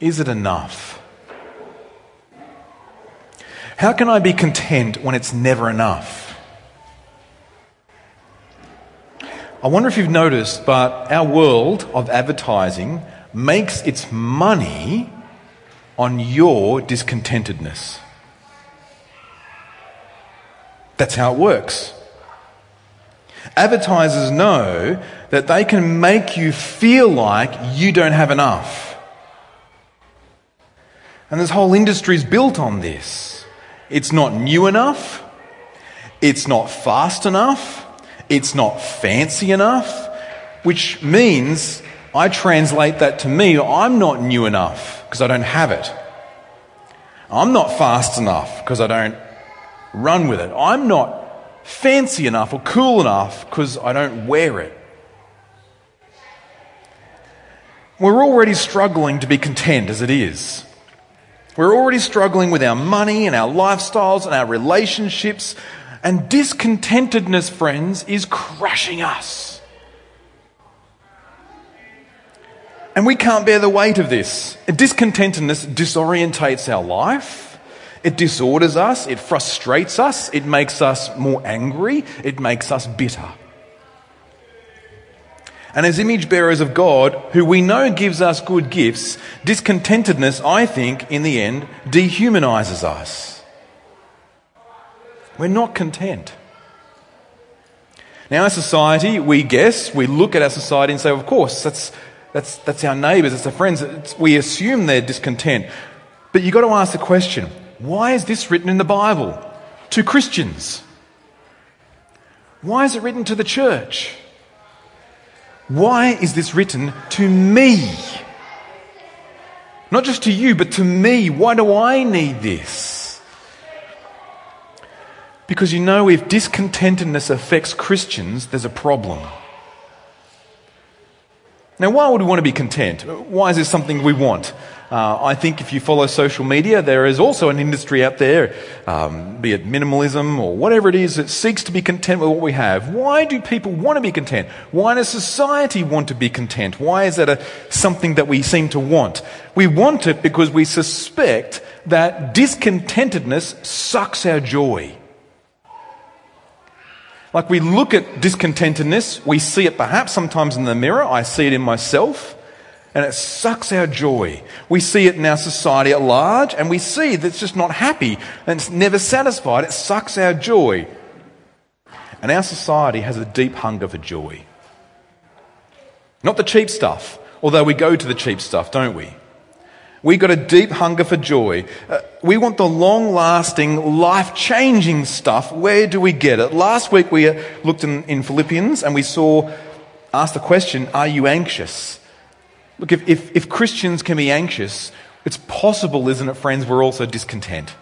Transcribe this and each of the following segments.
Is it enough? How can I be content when it's never enough? I wonder if you've noticed, but our world of advertising makes its money on your discontentedness. That's how it works. Advertisers know that they can make you feel like you don't have enough. And this whole industry is built on this. It's not new enough. It's not fast enough. It's not fancy enough. Which means I translate that to me, I'm not new enough because I don't have it. I'm not fast enough because I don't run with it. I'm not fancy enough or cool enough because I don't wear it. We're already struggling to be content as it is. We're already struggling with our money and our lifestyles and our relationships. And discontentedness, friends, is crushing us. And we can't bear the weight of this. Discontentedness disorientates our life. It disorders us. It frustrates us. It makes us more angry. It makes us bitter. And as image bearers of God, who we know gives us good gifts, discontentedness, I think, in the end, dehumanizes us. We're not content. Now, our society, we guess, we look at our society and say, of course, that's, that's, that's our neighbours, it's our friends. It's, we assume they're discontent. But you've got to ask the question why is this written in the Bible to Christians? Why is it written to the church? Why is this written to me? Not just to you, but to me. Why do I need this? Because you know, if discontentedness affects Christians, there's a problem. Now, why would we want to be content? Why is this something we want? Uh, I think if you follow social media, there is also an industry out there, um, be it minimalism or whatever it is, that seeks to be content with what we have. Why do people want to be content? Why does society want to be content? Why is that a, something that we seem to want? We want it because we suspect that discontentedness sucks our joy. Like we look at discontentedness, we see it perhaps sometimes in the mirror, I see it in myself and it sucks our joy. We see it in our society at large, and we see that it's just not happy and it's never satisfied. It sucks our joy. And our society has a deep hunger for joy. Not the cheap stuff, although we go to the cheap stuff, don't we? We've got a deep hunger for joy. Uh, we want the long lasting, life changing stuff. Where do we get it? Last week we uh, looked in, in Philippians and we saw, asked the question, Are you anxious? Look, if, if, if Christians can be anxious, it's possible, isn't it, friends, we're also discontent.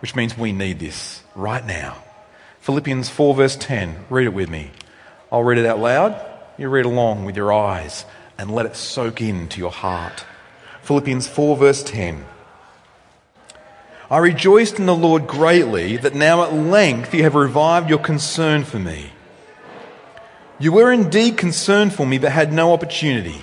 Which means we need this right now. Philippians 4, verse 10. Read it with me. I'll read it out loud. You read along with your eyes and let it soak into your heart. Philippians 4, verse 10. I rejoiced in the Lord greatly that now at length you have revived your concern for me. You were indeed concerned for me, but had no opportunity.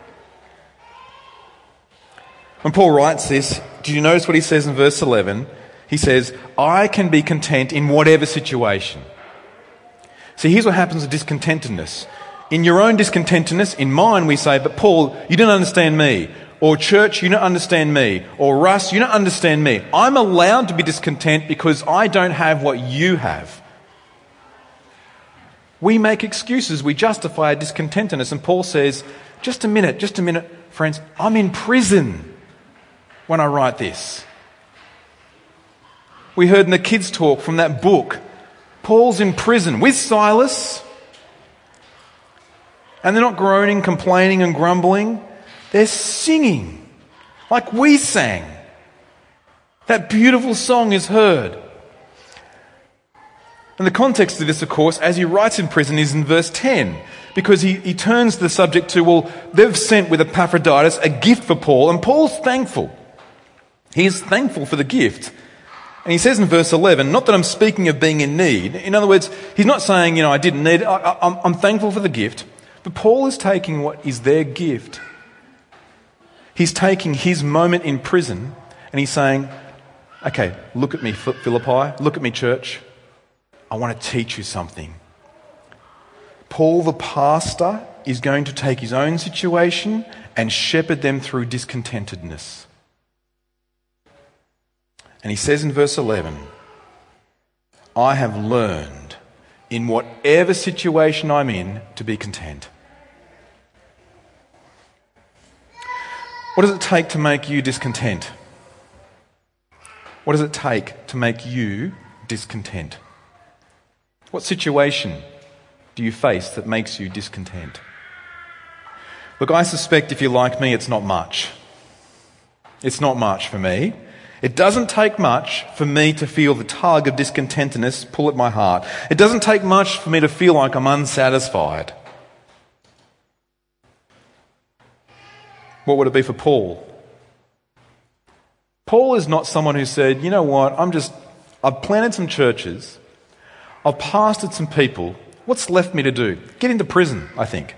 When Paul writes this, do you notice what he says in verse 11? He says, I can be content in whatever situation. See, here's what happens with discontentedness. In your own discontentedness, in mine, we say, but Paul, you don't understand me. Or church, you don't understand me. Or Russ, you don't understand me. I'm allowed to be discontent because I don't have what you have. We make excuses. We justify our discontentedness. And Paul says, just a minute, just a minute, friends, I'm in prison when I write this. We heard in the kids' talk from that book, Paul's in prison with Silas, and they're not groaning, complaining, and grumbling. They're singing like we sang. That beautiful song is heard. And the context of this, of course, as he writes in prison, is in verse 10, because he, he turns the subject to, well, they've sent with Epaphroditus a gift for Paul, and Paul's thankful. He is thankful for the gift. And he says in verse 11, not that I'm speaking of being in need. In other words, he's not saying, you know, I didn't need it. I, I'm, I'm thankful for the gift. But Paul is taking what is their gift. He's taking his moment in prison and he's saying, okay, look at me, Philippi. Look at me, church. I want to teach you something. Paul, the pastor, is going to take his own situation and shepherd them through discontentedness. And he says in verse 11, I have learned in whatever situation I'm in to be content. What does it take to make you discontent? What does it take to make you discontent? What situation do you face that makes you discontent? Look, I suspect if you're like me, it's not much. It's not much for me. It doesn't take much for me to feel the tug of discontentedness pull at my heart. It doesn't take much for me to feel like I'm unsatisfied. What would it be for Paul? Paul is not someone who said, you know what, I'm just, I've planted some churches, I've pastored some people, what's left me to do? Get into prison, I think.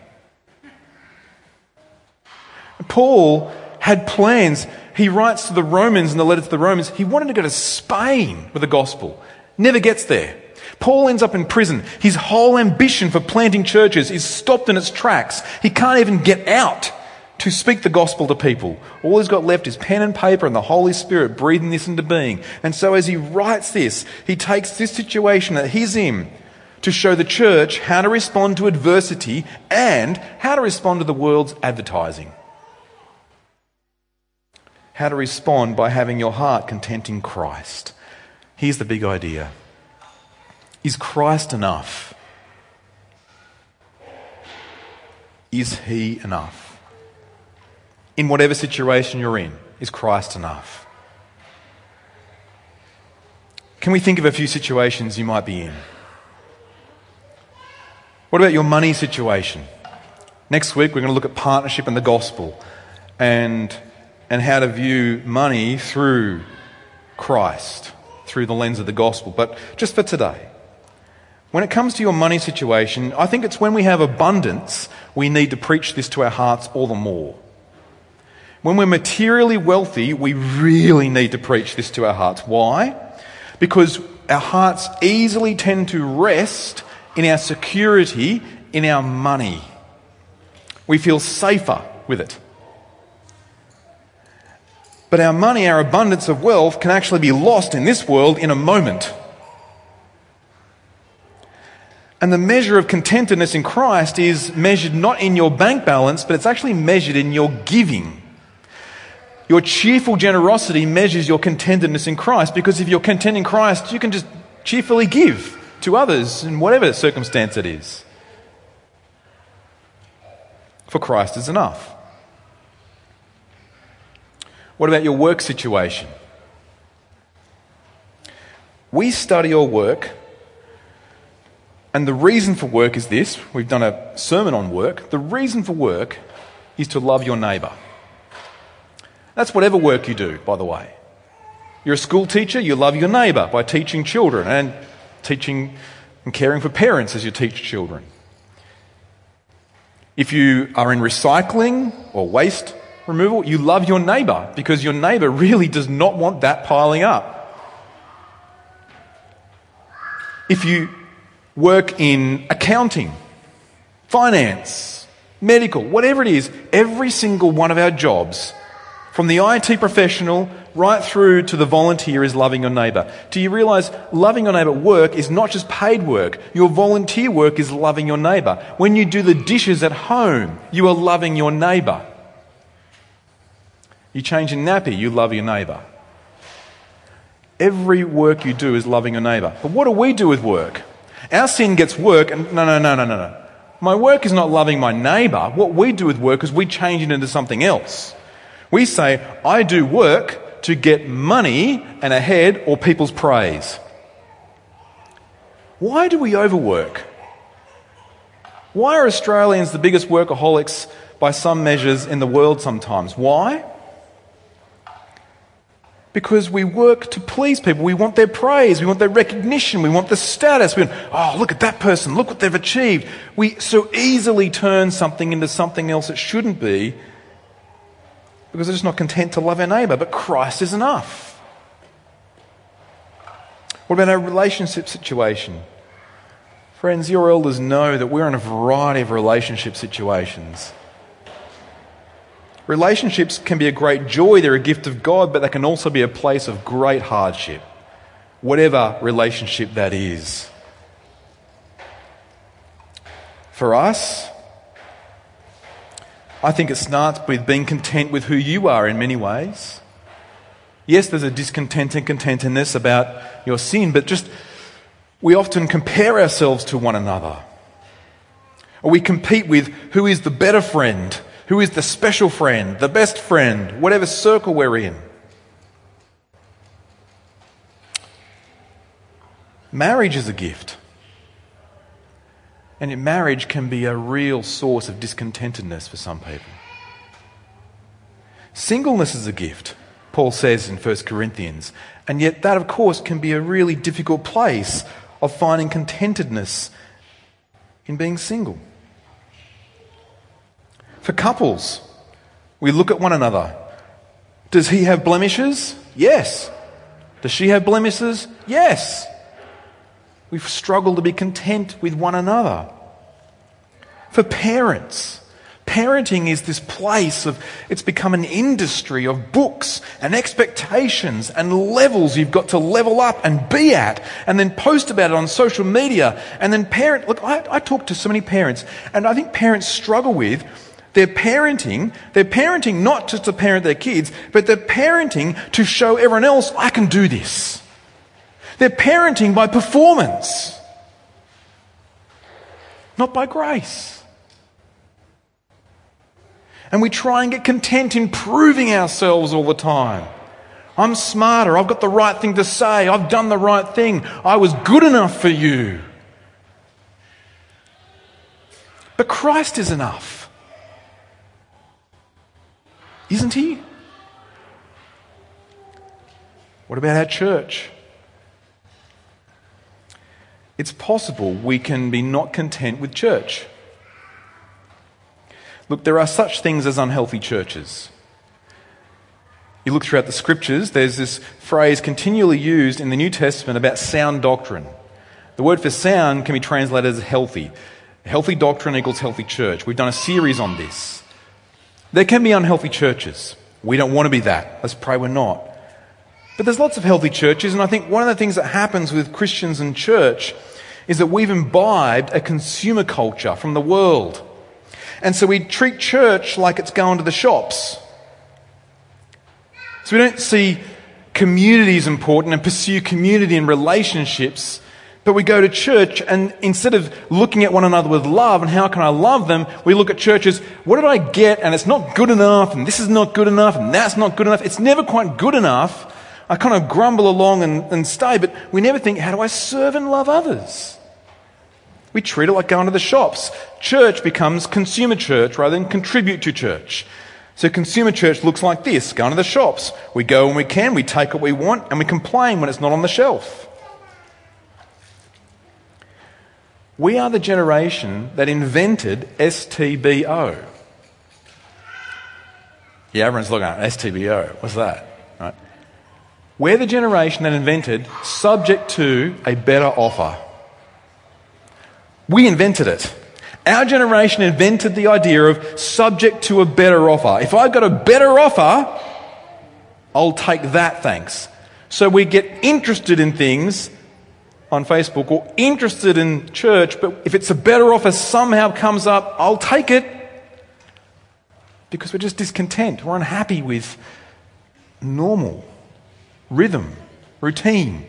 Paul had plans he writes to the Romans in the letter to the Romans, he wanted to go to Spain with the gospel. Never gets there. Paul ends up in prison. His whole ambition for planting churches is stopped in its tracks. He can't even get out to speak the gospel to people. All he's got left is pen and paper and the Holy Spirit breathing this into being. And so as he writes this, he takes this situation that he's in to show the church how to respond to adversity and how to respond to the world's advertising how to respond by having your heart content in Christ. Here's the big idea Is Christ enough? Is He enough? In whatever situation you're in, is Christ enough? Can we think of a few situations you might be in? What about your money situation? Next week, we're going to look at partnership and the gospel. And and how to view money through Christ, through the lens of the gospel. But just for today, when it comes to your money situation, I think it's when we have abundance, we need to preach this to our hearts all the more. When we're materially wealthy, we really need to preach this to our hearts. Why? Because our hearts easily tend to rest in our security in our money. We feel safer with it. But our money, our abundance of wealth, can actually be lost in this world in a moment. And the measure of contentedness in Christ is measured not in your bank balance, but it's actually measured in your giving. Your cheerful generosity measures your contentedness in Christ because if you're content in Christ, you can just cheerfully give to others in whatever circumstance it is. For Christ is enough. What about your work situation? We study your work, and the reason for work is this we've done a sermon on work. The reason for work is to love your neighbour. That's whatever work you do, by the way. You're a school teacher, you love your neighbour by teaching children and teaching and caring for parents as you teach children. If you are in recycling or waste removal, you love your neighbor because your neighbor really does not want that piling up. If you work in accounting, finance, medical, whatever it is, every single one of our jobs, from the IT professional right through to the volunteer, is loving your neighbour. Do you realise loving your neighbour work is not just paid work? Your volunteer work is loving your neighbour. When you do the dishes at home, you are loving your neighbour. You change a nappy, you love your neighbour. Every work you do is loving your neighbour. But what do we do with work? Our sin gets work, and no, no, no, no, no, no. My work is not loving my neighbour. What we do with work is we change it into something else. We say, I do work to get money and ahead or people's praise. Why do we overwork? Why are Australians the biggest workaholics by some measures in the world sometimes? Why? Because we work to please people. We want their praise. We want their recognition. We want the status. We want, oh, look at that person. Look what they've achieved. We so easily turn something into something else it shouldn't be because we're just not content to love our neighbour. But Christ is enough. What about our relationship situation? Friends, your elders know that we're in a variety of relationship situations. Relationships can be a great joy, they're a gift of God, but they can also be a place of great hardship, whatever relationship that is. For us, I think it starts with being content with who you are in many ways. Yes, there's a discontent and contentedness about your sin, but just we often compare ourselves to one another. Or we compete with who is the better friend, who is the special friend, the best friend, whatever circle we're in. Marriage is a gift. And marriage can be a real source of discontentedness for some people. Singleness is a gift, Paul says in 1 Corinthians. And yet, that, of course, can be a really difficult place of finding contentedness in being single. For couples, we look at one another. Does he have blemishes? Yes. Does she have blemishes? Yes. We struggle to be content with one another. For parents, Parenting is this place of, it's become an industry of books and expectations and levels you've got to level up and be at and then post about it on social media. And then parent, look, I, I talk to so many parents and I think parents struggle with their parenting, they're parenting not just to parent their kids, but they're parenting to show everyone else, I can do this. They're parenting by performance, not by grace. And we try and get content in proving ourselves all the time. I'm smarter. I've got the right thing to say. I've done the right thing. I was good enough for you. But Christ is enough. Isn't He? What about our church? It's possible we can be not content with church. Look, there are such things as unhealthy churches. You look throughout the scriptures, there's this phrase continually used in the New Testament about sound doctrine. The word for sound can be translated as healthy. Healthy doctrine equals healthy church. We've done a series on this. There can be unhealthy churches. We don't want to be that. Let's pray we're not. But there's lots of healthy churches, and I think one of the things that happens with Christians and church is that we've imbibed a consumer culture from the world. And so we treat church like it's going to the shops. So we don't see community as important and pursue community and relationships, but we go to church and instead of looking at one another with love and how can I love them, we look at churches, what did I get? And it's not good enough, and this is not good enough, and that's not good enough. It's never quite good enough. I kind of grumble along and, and stay, but we never think, how do I serve and love others? We treat it like going to the shops. Church becomes consumer church rather than contribute to church. So consumer church looks like this going to the shops. We go when we can, we take what we want, and we complain when it's not on the shelf. We are the generation that invented STBO. Yeah, everyone's looking at STBO. What's that? Right? We're the generation that invented subject to a better offer. We invented it. Our generation invented the idea of subject to a better offer. If I've got a better offer, I'll take that, thanks. So we get interested in things on Facebook or interested in church, but if it's a better offer somehow comes up, I'll take it because we're just discontent. We're unhappy with normal rhythm, routine.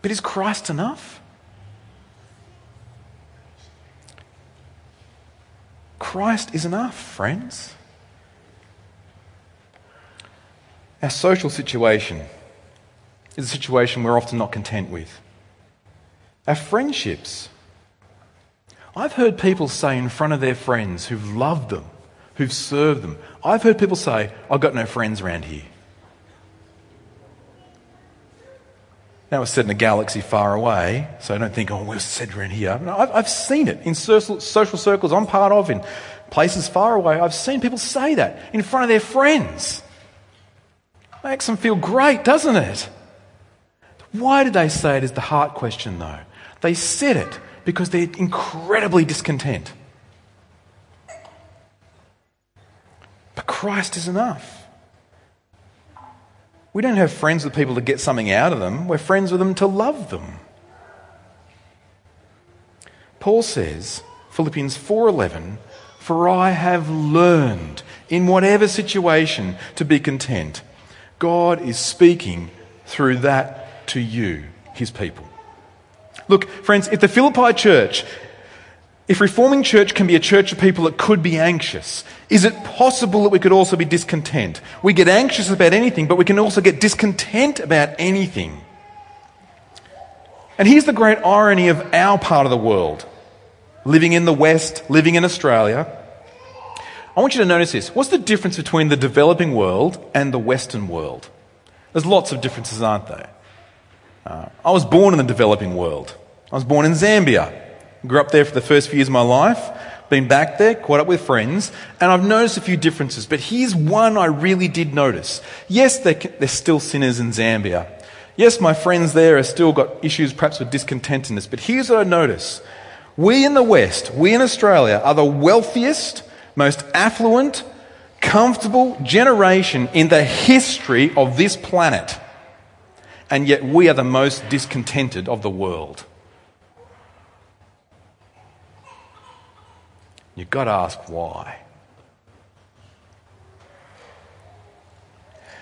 But is Christ enough? Christ is enough, friends. Our social situation is a situation we're often not content with. Our friendships. I've heard people say in front of their friends who've loved them, who've served them, I've heard people say, I've got no friends around here. That was said in a galaxy far away, so I don't think, oh, we're said around here. No, I've, I've seen it in social circles I'm part of, in places far away. I've seen people say that in front of their friends. Makes them feel great, doesn't it? Why did they say it is the heart question, though? They said it because they're incredibly discontent. But Christ is enough. We don't have friends with people to get something out of them, we're friends with them to love them. Paul says, Philippians 4:11, "For I have learned in whatever situation to be content." God is speaking through that to you, his people. Look, friends, if the Philippi church, if reforming church can be a church of people that could be anxious, is it possible that we could also be discontent? We get anxious about anything, but we can also get discontent about anything. And here's the great irony of our part of the world living in the West, living in Australia. I want you to notice this. What's the difference between the developing world and the Western world? There's lots of differences, aren't there? Uh, I was born in the developing world. I was born in Zambia. Grew up there for the first few years of my life. Been back there, caught up with friends, and I've noticed a few differences. But here's one I really did notice. Yes, they're, they're still sinners in Zambia. Yes, my friends there have still got issues perhaps with discontentedness. But here's what I notice. We in the West, we in Australia, are the wealthiest, most affluent, comfortable generation in the history of this planet and yet we are the most discontented of the world. You've got to ask why.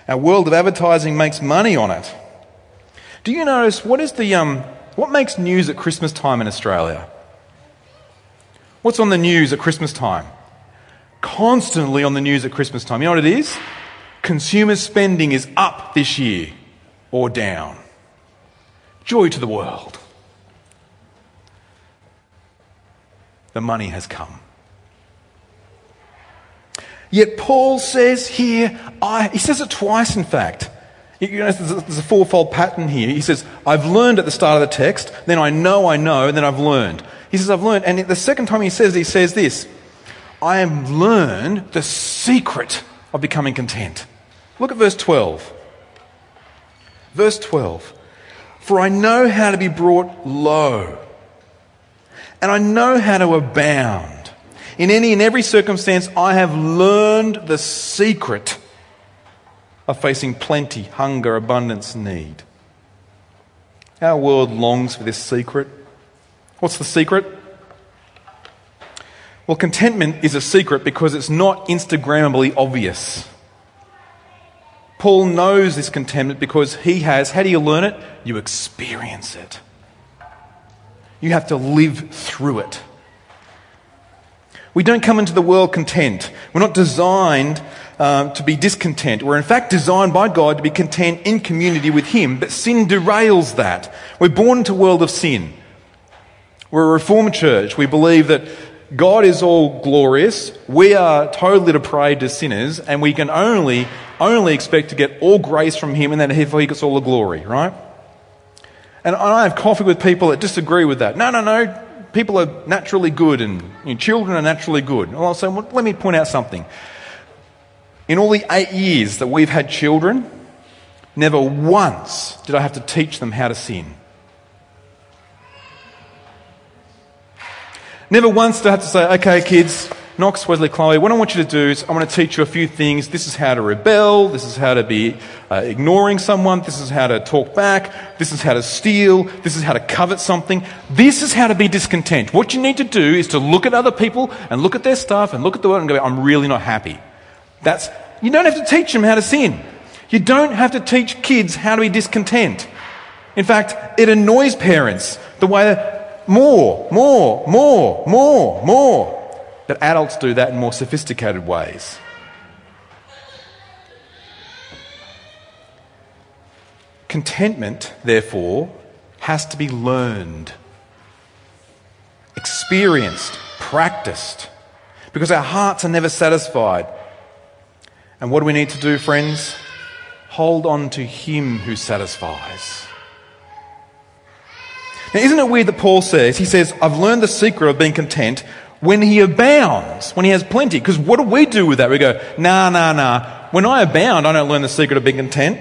Our world of advertising makes money on it. Do you notice what is the um, what makes news at Christmas time in Australia? What's on the news at Christmas time? Constantly on the news at Christmas time. You know what it is? Consumer spending is up this year or down. Joy to the world. The money has come. Yet Paul says here, I, he says it twice in fact. You know, there's a, fourfold pattern here. He says, I've learned at the start of the text, then I know I know, and then I've learned. He says, I've learned. And the second time he says, he says this I have learned the secret of becoming content. Look at verse 12. Verse 12 For I know how to be brought low, and I know how to abound. In any and every circumstance, I have learned the secret of facing plenty, hunger, abundance, need. Our world longs for this secret. What's the secret? Well, contentment is a secret because it's not Instagrammably obvious. Paul knows this contentment because he has. How do you learn it? You experience it. You have to live through it. We don't come into the world content. We're not designed um, to be discontent. We're in fact designed by God to be content in community with Him, but sin derails that. We're born into a world of sin. We're a reformed church. We believe that God is all glorious. We are totally depraved as sinners, and we can only only expect to get all grace from Him and then He gets all the glory, right? And I have coffee with people that disagree with that. No, no, no. People are naturally good and you know, children are naturally good. I'll say, well, let me point out something. In all the eight years that we've had children, never once did I have to teach them how to sin. Never once did I have to say, okay, kids, Knox, Wesley, Chloe, what I want you to do is I want to teach you a few things. This is how to rebel. This is how to be uh, ignoring someone. This is how to talk back. This is how to steal. This is how to covet something. This is how to be discontent. What you need to do is to look at other people and look at their stuff and look at the world and go, I'm really not happy. That's, you don't have to teach them how to sin. You don't have to teach kids how to be discontent. In fact, it annoys parents the way more, more, more, more, more. But adults do that in more sophisticated ways. Contentment, therefore, has to be learned, experienced, practiced, because our hearts are never satisfied. And what do we need to do, friends? Hold on to Him who satisfies. Now, isn't it weird that Paul says, he says, I've learned the secret of being content when he abounds, when he has plenty. Because what do we do with that? We go, nah, nah, nah. When I abound, I don't learn the secret of being content.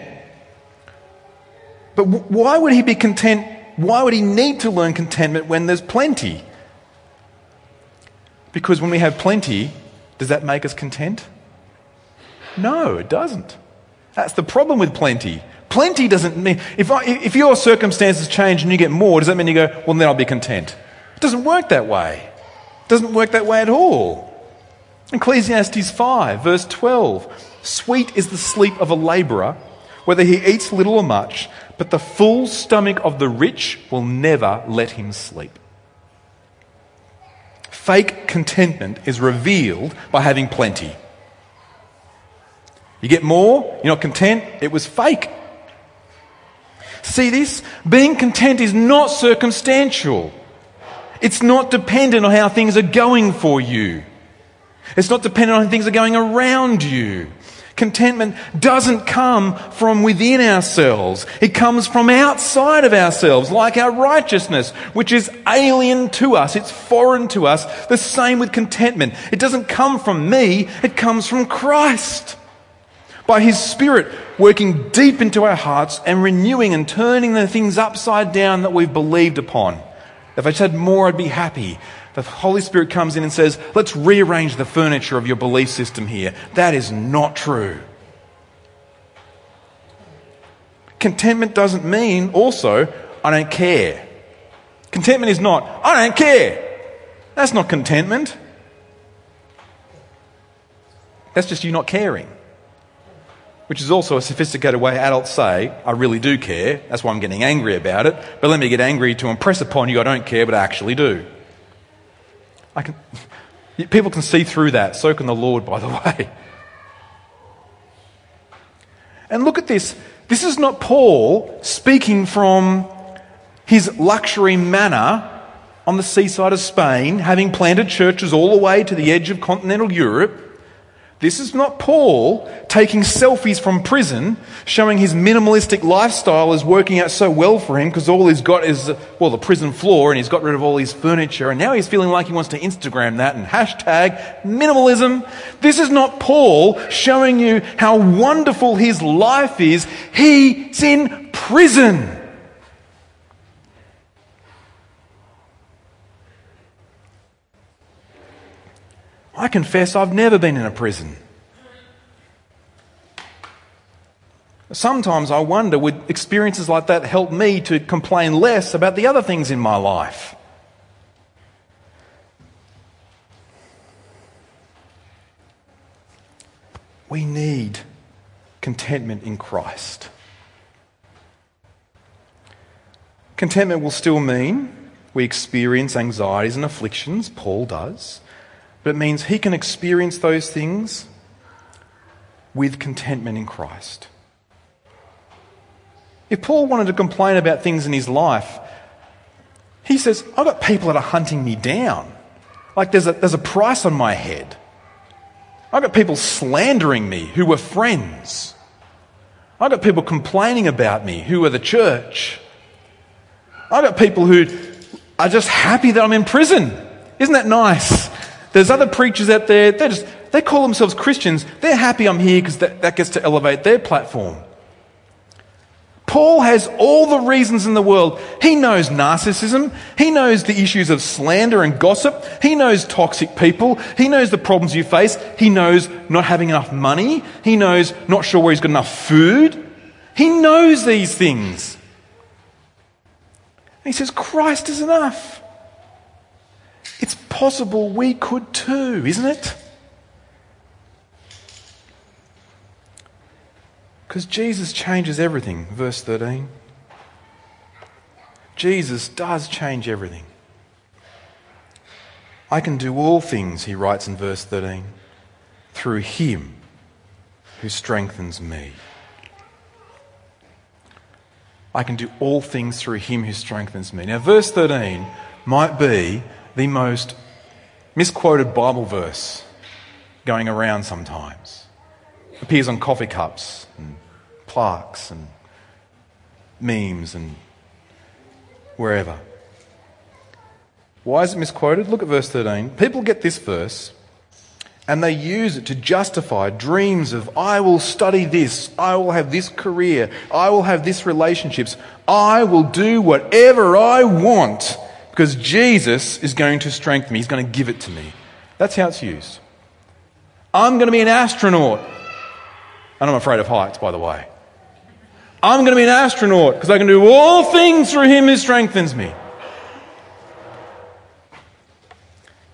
But why would he be content? Why would he need to learn contentment when there's plenty? Because when we have plenty, does that make us content? No, it doesn't. That's the problem with plenty. Plenty doesn't mean, if, I, if your circumstances change and you get more, does that mean you go, well, then I'll be content? It doesn't work that way. Doesn't work that way at all. Ecclesiastes 5, verse 12 Sweet is the sleep of a labourer, whether he eats little or much, but the full stomach of the rich will never let him sleep. Fake contentment is revealed by having plenty. You get more, you're not content, it was fake. See this? Being content is not circumstantial. It's not dependent on how things are going for you. It's not dependent on how things are going around you. Contentment doesn't come from within ourselves. It comes from outside of ourselves, like our righteousness, which is alien to us. It's foreign to us. The same with contentment. It doesn't come from me. It comes from Christ. By His Spirit working deep into our hearts and renewing and turning the things upside down that we've believed upon. If I said more, I'd be happy. The Holy Spirit comes in and says, let's rearrange the furniture of your belief system here. That is not true. Contentment doesn't mean also, I don't care. Contentment is not, I don't care. That's not contentment. That's just you not caring which is also a sophisticated way adults say, I really do care. That's why I'm getting angry about it. But let me get angry to impress upon you I don't care, but I actually do. I can, people can see through that. So can the Lord, by the way. And look at this. This is not Paul speaking from his luxury manor on the seaside of Spain, having planted churches all the way to the edge of continental Europe. This is not Paul taking selfies from prison, showing his minimalistic lifestyle is working out so well for him because all he's got is, well, the prison floor and he's got rid of all his furniture and now he's feeling like he wants to Instagram that and hashtag minimalism. This is not Paul showing you how wonderful his life is. He's in prison. I confess I've never been in a prison. Sometimes I wonder would experiences like that help me to complain less about the other things in my life? We need contentment in Christ. Contentment will still mean we experience anxieties and afflictions, Paul does but it means he can experience those things with contentment in Christ. If Paul wanted to complain about things in his life, he says, I've got people that are hunting me down. Like there's a, there's a price on my head. I've got people slandering me who were friends. I've got people complaining about me who are the church. I've got people who are just happy that I'm in prison. Isn't that nice? There's other preachers out there, they just, they call themselves Christians. They're happy I'm here because that, that gets to elevate their platform. Paul has all the reasons in the world. He knows narcissism. He knows the issues of slander and gossip. He knows toxic people. He knows the problems you face. He knows not having enough money. He knows not sure where he's got enough food. He knows these things. And he says, Christ is enough. It's possible we could too, isn't it? Because Jesus changes everything, verse 13. Jesus does change everything. I can do all things, he writes in verse 13, through him who strengthens me. I can do all things through him who strengthens me. Now, verse 13 might be the most misquoted Bible verse going around sometimes. It appears on coffee cups and plaques and memes and wherever. Why is it misquoted? Look at verse 13. People get this verse and they use it to justify dreams of, I will study this, I will have this career, I will have this relationships, I will do whatever I want because Jesus is going to strengthen me, He's going to give it to me. That's how it's used. I'm going to be an astronaut. And I'm afraid of heights, by the way. I'm going to be an astronaut because I can do all things through Him who strengthens me.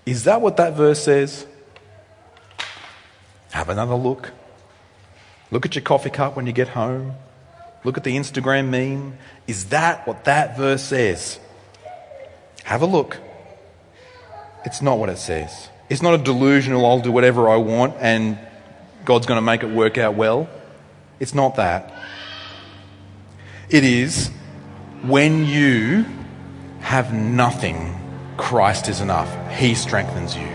Is that what that verse says? Have another look. Look at your coffee cup when you get home. Look at the Instagram meme. Is that what that verse says? Have a look. It's not what it says. It's not a delusional, I'll do whatever I want and God's going to make it work out well. It's not that. It is when you have nothing, Christ is enough. He strengthens you.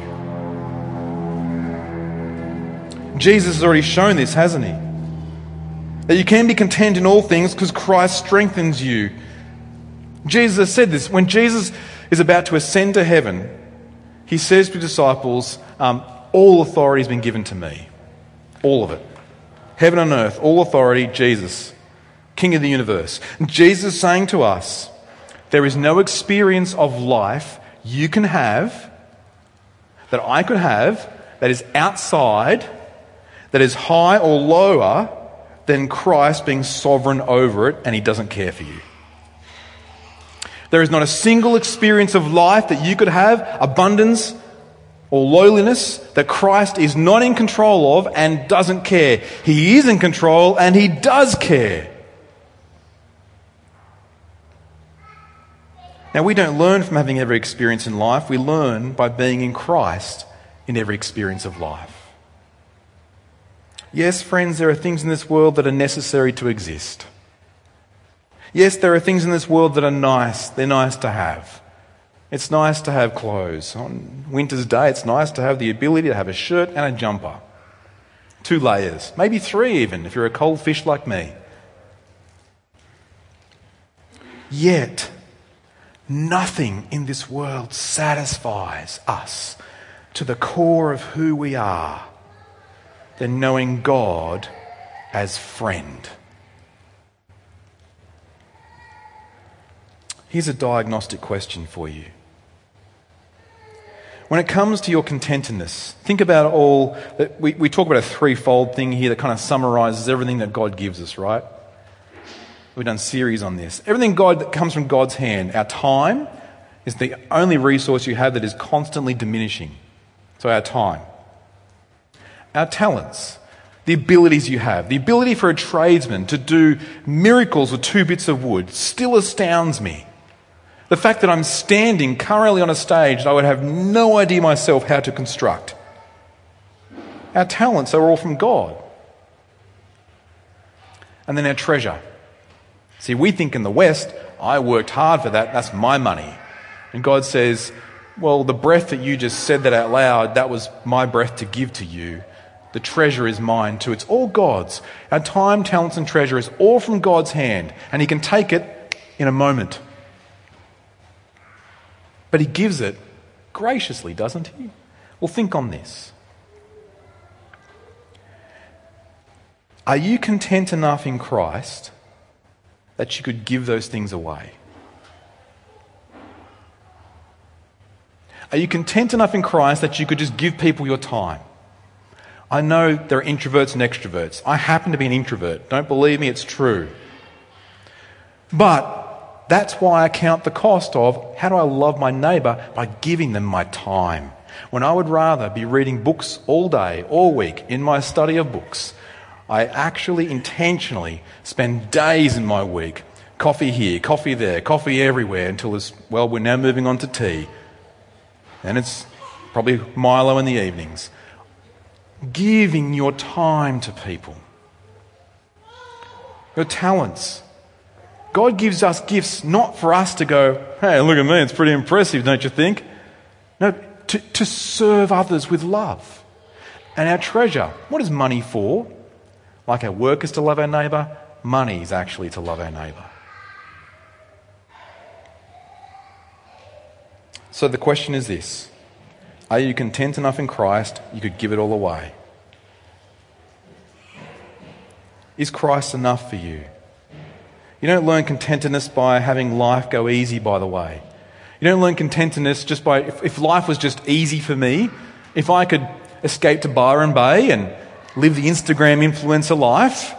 Jesus has already shown this, hasn't he? That you can be content in all things because Christ strengthens you. Jesus said this. When Jesus is about to ascend to heaven, he says to the disciples, um, All authority has been given to me. All of it. Heaven and earth, all authority, Jesus, King of the universe. And Jesus is saying to us, There is no experience of life you can have, that I could have, that is outside that is high or lower than Christ being sovereign over it and he doesn't care for you. There is not a single experience of life that you could have, abundance or lowliness, that Christ is not in control of and doesn't care. He is in control and he does care. Now, we don't learn from having every experience in life, we learn by being in Christ in every experience of life. Yes, friends, there are things in this world that are necessary to exist. Yes, there are things in this world that are nice. They're nice to have. It's nice to have clothes. On winter's day, it's nice to have the ability to have a shirt and a jumper. Two layers, maybe three even, if you're a cold fish like me. Yet, nothing in this world satisfies us to the core of who we are than knowing God as friend. Here's a diagnostic question for you. When it comes to your contentedness, think about all that we, we talk about a threefold thing here that kind of summarizes everything that God gives us, right? We've done series on this. Everything God that comes from God's hand, our time is the only resource you have that is constantly diminishing. So our time our talents, the abilities you have. The ability for a tradesman to do miracles with two bits of wood still astounds me. The fact that I'm standing currently on a stage that I would have no idea myself how to construct. Our talents are all from God. And then our treasure. See, we think in the West, I worked hard for that, that's my money. And God says, well, the breath that you just said that out loud, that was my breath to give to you. The treasure is mine too. It's all God's. Our time, talents, and treasure is all from God's hand, and He can take it in a moment. But He gives it graciously, doesn't He? Well, think on this. Are you content enough in Christ that you could give those things away? Are you content enough in Christ that you could just give people your time? I know there are introverts and extroverts. I happen to be an introvert. Don't believe me, it's true. But that's why I count the cost of how do I love my neighbour by giving them my time. When I would rather be reading books all day, all week, in my study of books, I actually intentionally spend days in my week, coffee here, coffee there, coffee everywhere, until it's, well, we're now moving on to tea. And it's probably Milo in the evenings. Giving your time to people, your talents. God gives us gifts not for us to go, hey, look at me, it's pretty impressive, don't you think? No, to, to serve others with love. And our treasure, what is money for? Like our work is to love our neighbour, money is actually to love our neighbour. So the question is this Are you content enough in Christ you could give it all away? Is Christ enough for you? You don't learn contentedness by having life go easy, by the way. You don't learn contentedness just by, if, if life was just easy for me, if I could escape to Byron Bay and live the Instagram influencer life,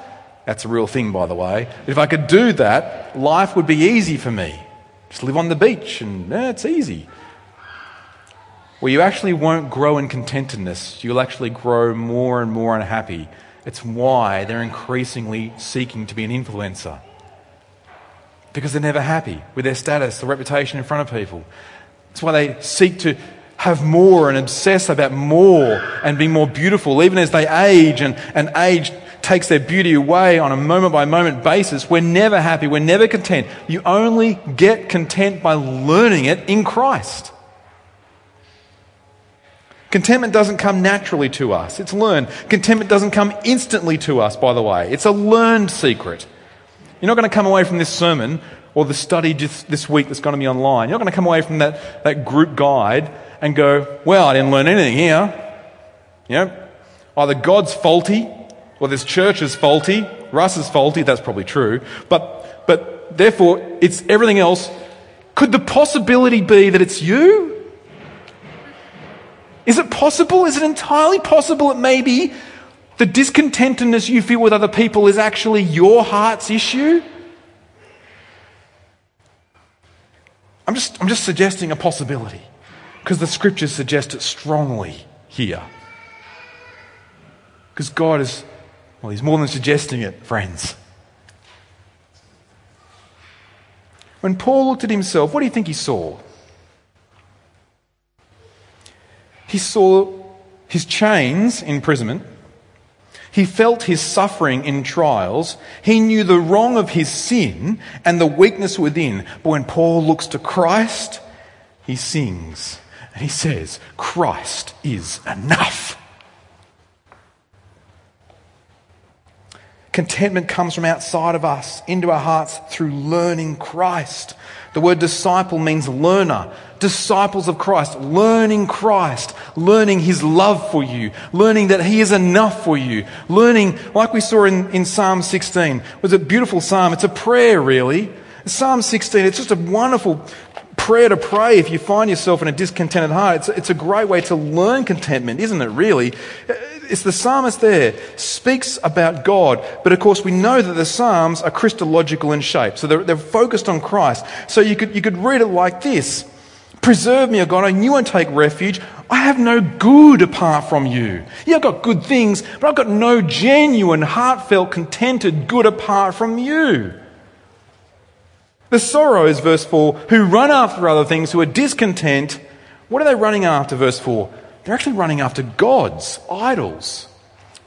that's a real thing, by the way. If I could do that, life would be easy for me. Just live on the beach and it's easy Well, you actually won't grow in contentedness. You'll actually grow more and more unhappy. It's why they're increasingly seeking to be an influencer. Because they're never happy with their status, their reputation in front of people. That's why they seek to have more and obsess about more and be more beautiful, even as they age and, and age takes their beauty away on a moment by moment basis. We're never happy. We're never content. You only get content by learning it in Christ. Contentment doesn't come naturally to us, it's learned. Contentment doesn't come instantly to us, by the way. It's a learned secret. You're not going to come away from this sermon or the study this week that's going to be online. You're not going to come away from that, that group guide and go, well, I didn't learn anything here. You know, either God's faulty or this church is faulty, Russ is faulty, that's probably true, but, but therefore it's everything else. Could the possibility be that it's you? Is it possible? Is it entirely possible that maybe the discontentedness you feel with other people is actually your heart's issue? I'm just, I'm just suggesting a possibility because the scriptures suggest it strongly here. Because God is, well, He's more than suggesting it, friends. When Paul looked at himself, what do you think he saw? He saw his chains, imprisonment. He felt his suffering in trials. He knew the wrong of his sin and the weakness within. But when Paul looks to Christ, he sings and he says, Christ is enough. Contentment comes from outside of us into our hearts through learning Christ. The word disciple means learner. Disciples of Christ, learning Christ, learning His love for you, learning that He is enough for you, learning, like we saw in, in Psalm 16, was a beautiful psalm. It's a prayer, really. Psalm 16, it's just a wonderful prayer to pray if you find yourself in a discontented heart. It's, it's a great way to learn contentment, isn't it, really? It's the psalmist there speaks about God, but of course we know that the psalms are Christological in shape, so they're, they're focused on Christ. So you could, you could read it like this. Preserve me, O God, and you won't take refuge. I have no good apart from you. Yeah, I've got good things, but I've got no genuine, heartfelt, contented good apart from you. The sorrows, verse 4, who run after other things, who are discontent, what are they running after, verse 4? They're actually running after gods, idols.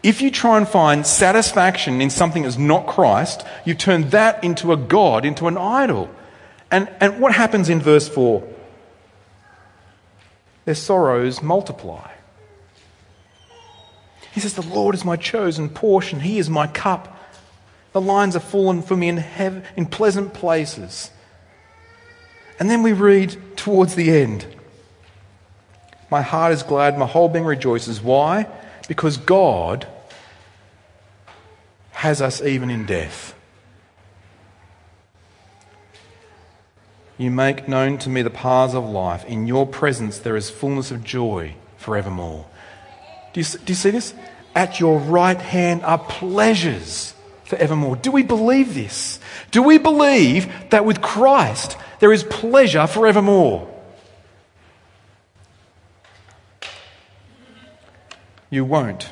If you try and find satisfaction in something that's not Christ, you turn that into a god, into an idol. And, and what happens in verse 4? Their sorrows multiply. He says, The Lord is my chosen portion, He is my cup. The lines are fallen for me in, hev- in pleasant places. And then we read towards the end My heart is glad, my whole being rejoices. Why? Because God has us even in death. You make known to me the paths of life. In your presence there is fullness of joy forevermore. Do you, do you see this? At your right hand are pleasures forevermore. Do we believe this? Do we believe that with Christ there is pleasure forevermore? You won't,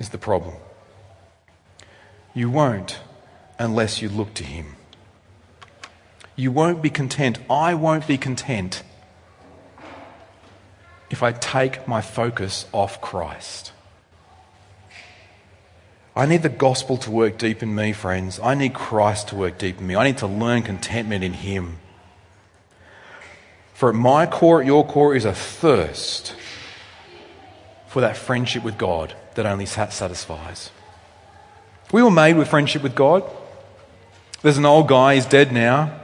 is the problem. You won't unless you look to Him. You won't be content. I won't be content if I take my focus off Christ. I need the gospel to work deep in me, friends. I need Christ to work deep in me. I need to learn contentment in Him. For at my core, at your core, is a thirst for that friendship with God that only satisfies. We were made with friendship with God. There's an old guy, he's dead now.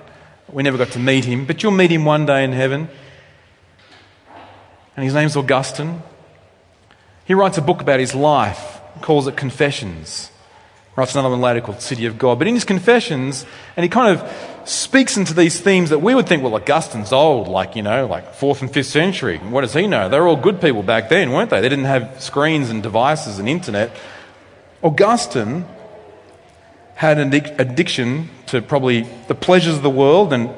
We never got to meet him, but you'll meet him one day in heaven. And his name's Augustine. He writes a book about his life, calls it Confessions. Writes another one later called City of God. But in his Confessions, and he kind of speaks into these themes that we would think, well, Augustine's old, like, you know, like fourth and fifth century. What does he know? They were all good people back then, weren't they? They didn't have screens and devices and internet. Augustine had an addiction to probably the pleasures of the world, and,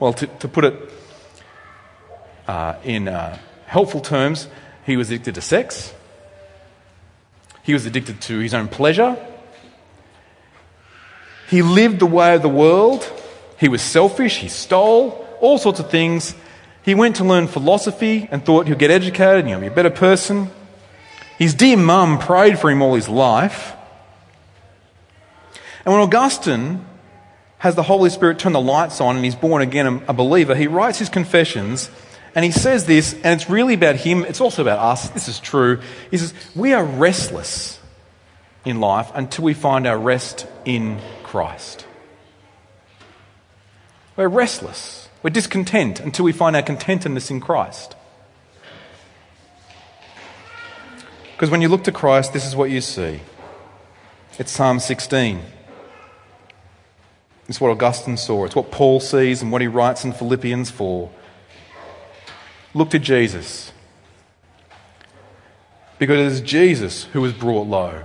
well, to, to put it uh, in uh, helpful terms, he was addicted to sex, he was addicted to his own pleasure, he lived the way of the world, he was selfish, he stole, all sorts of things. He went to learn philosophy and thought he'll get educated and he'll be a better person. His dear mum prayed for him all his life. And when Augustine has the Holy Spirit turn the lights on and he's born again a believer, he writes his confessions and he says this, and it's really about him, it's also about us. This is true. He says, We are restless in life until we find our rest in Christ. We're restless. We're discontent until we find our contentedness in Christ. Because when you look to Christ, this is what you see. It's Psalm 16. It's what Augustine saw. It's what Paul sees and what he writes in Philippians 4. Look to Jesus. Because it is Jesus who was brought low.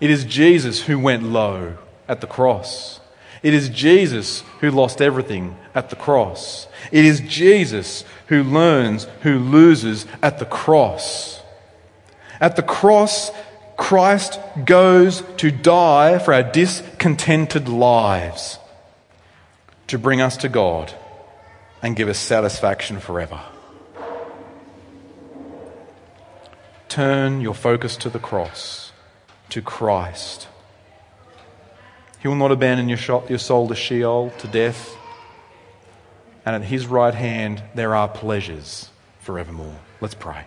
It is Jesus who went low at the cross. It is Jesus who lost everything at the cross. It is Jesus who learns, who loses at the cross. At the cross, Christ goes to die for our discontented lives, to bring us to God and give us satisfaction forever. Turn your focus to the cross, to Christ. He will not abandon your soul to Sheol, to death. And at his right hand there are pleasures forevermore. Let's pray.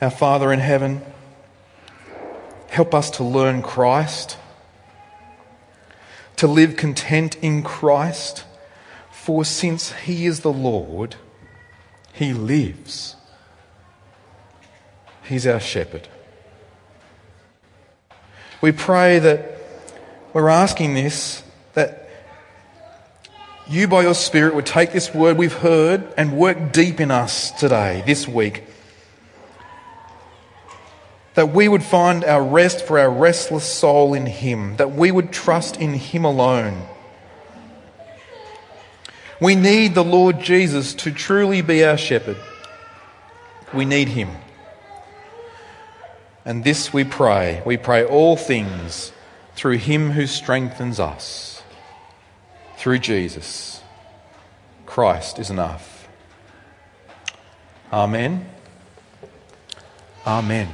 Our Father in heaven, help us to learn Christ, to live content in Christ, for since He is the Lord, He lives. He's our shepherd. We pray that we're asking this, that you by your Spirit would take this word we've heard and work deep in us today, this week that we would find our rest for our restless soul in Him, that we would trust in Him alone. We need the Lord Jesus to truly be our shepherd. We need Him. And this we pray. We pray all things through Him who strengthens us, through Jesus. Christ is enough. Amen. Amen.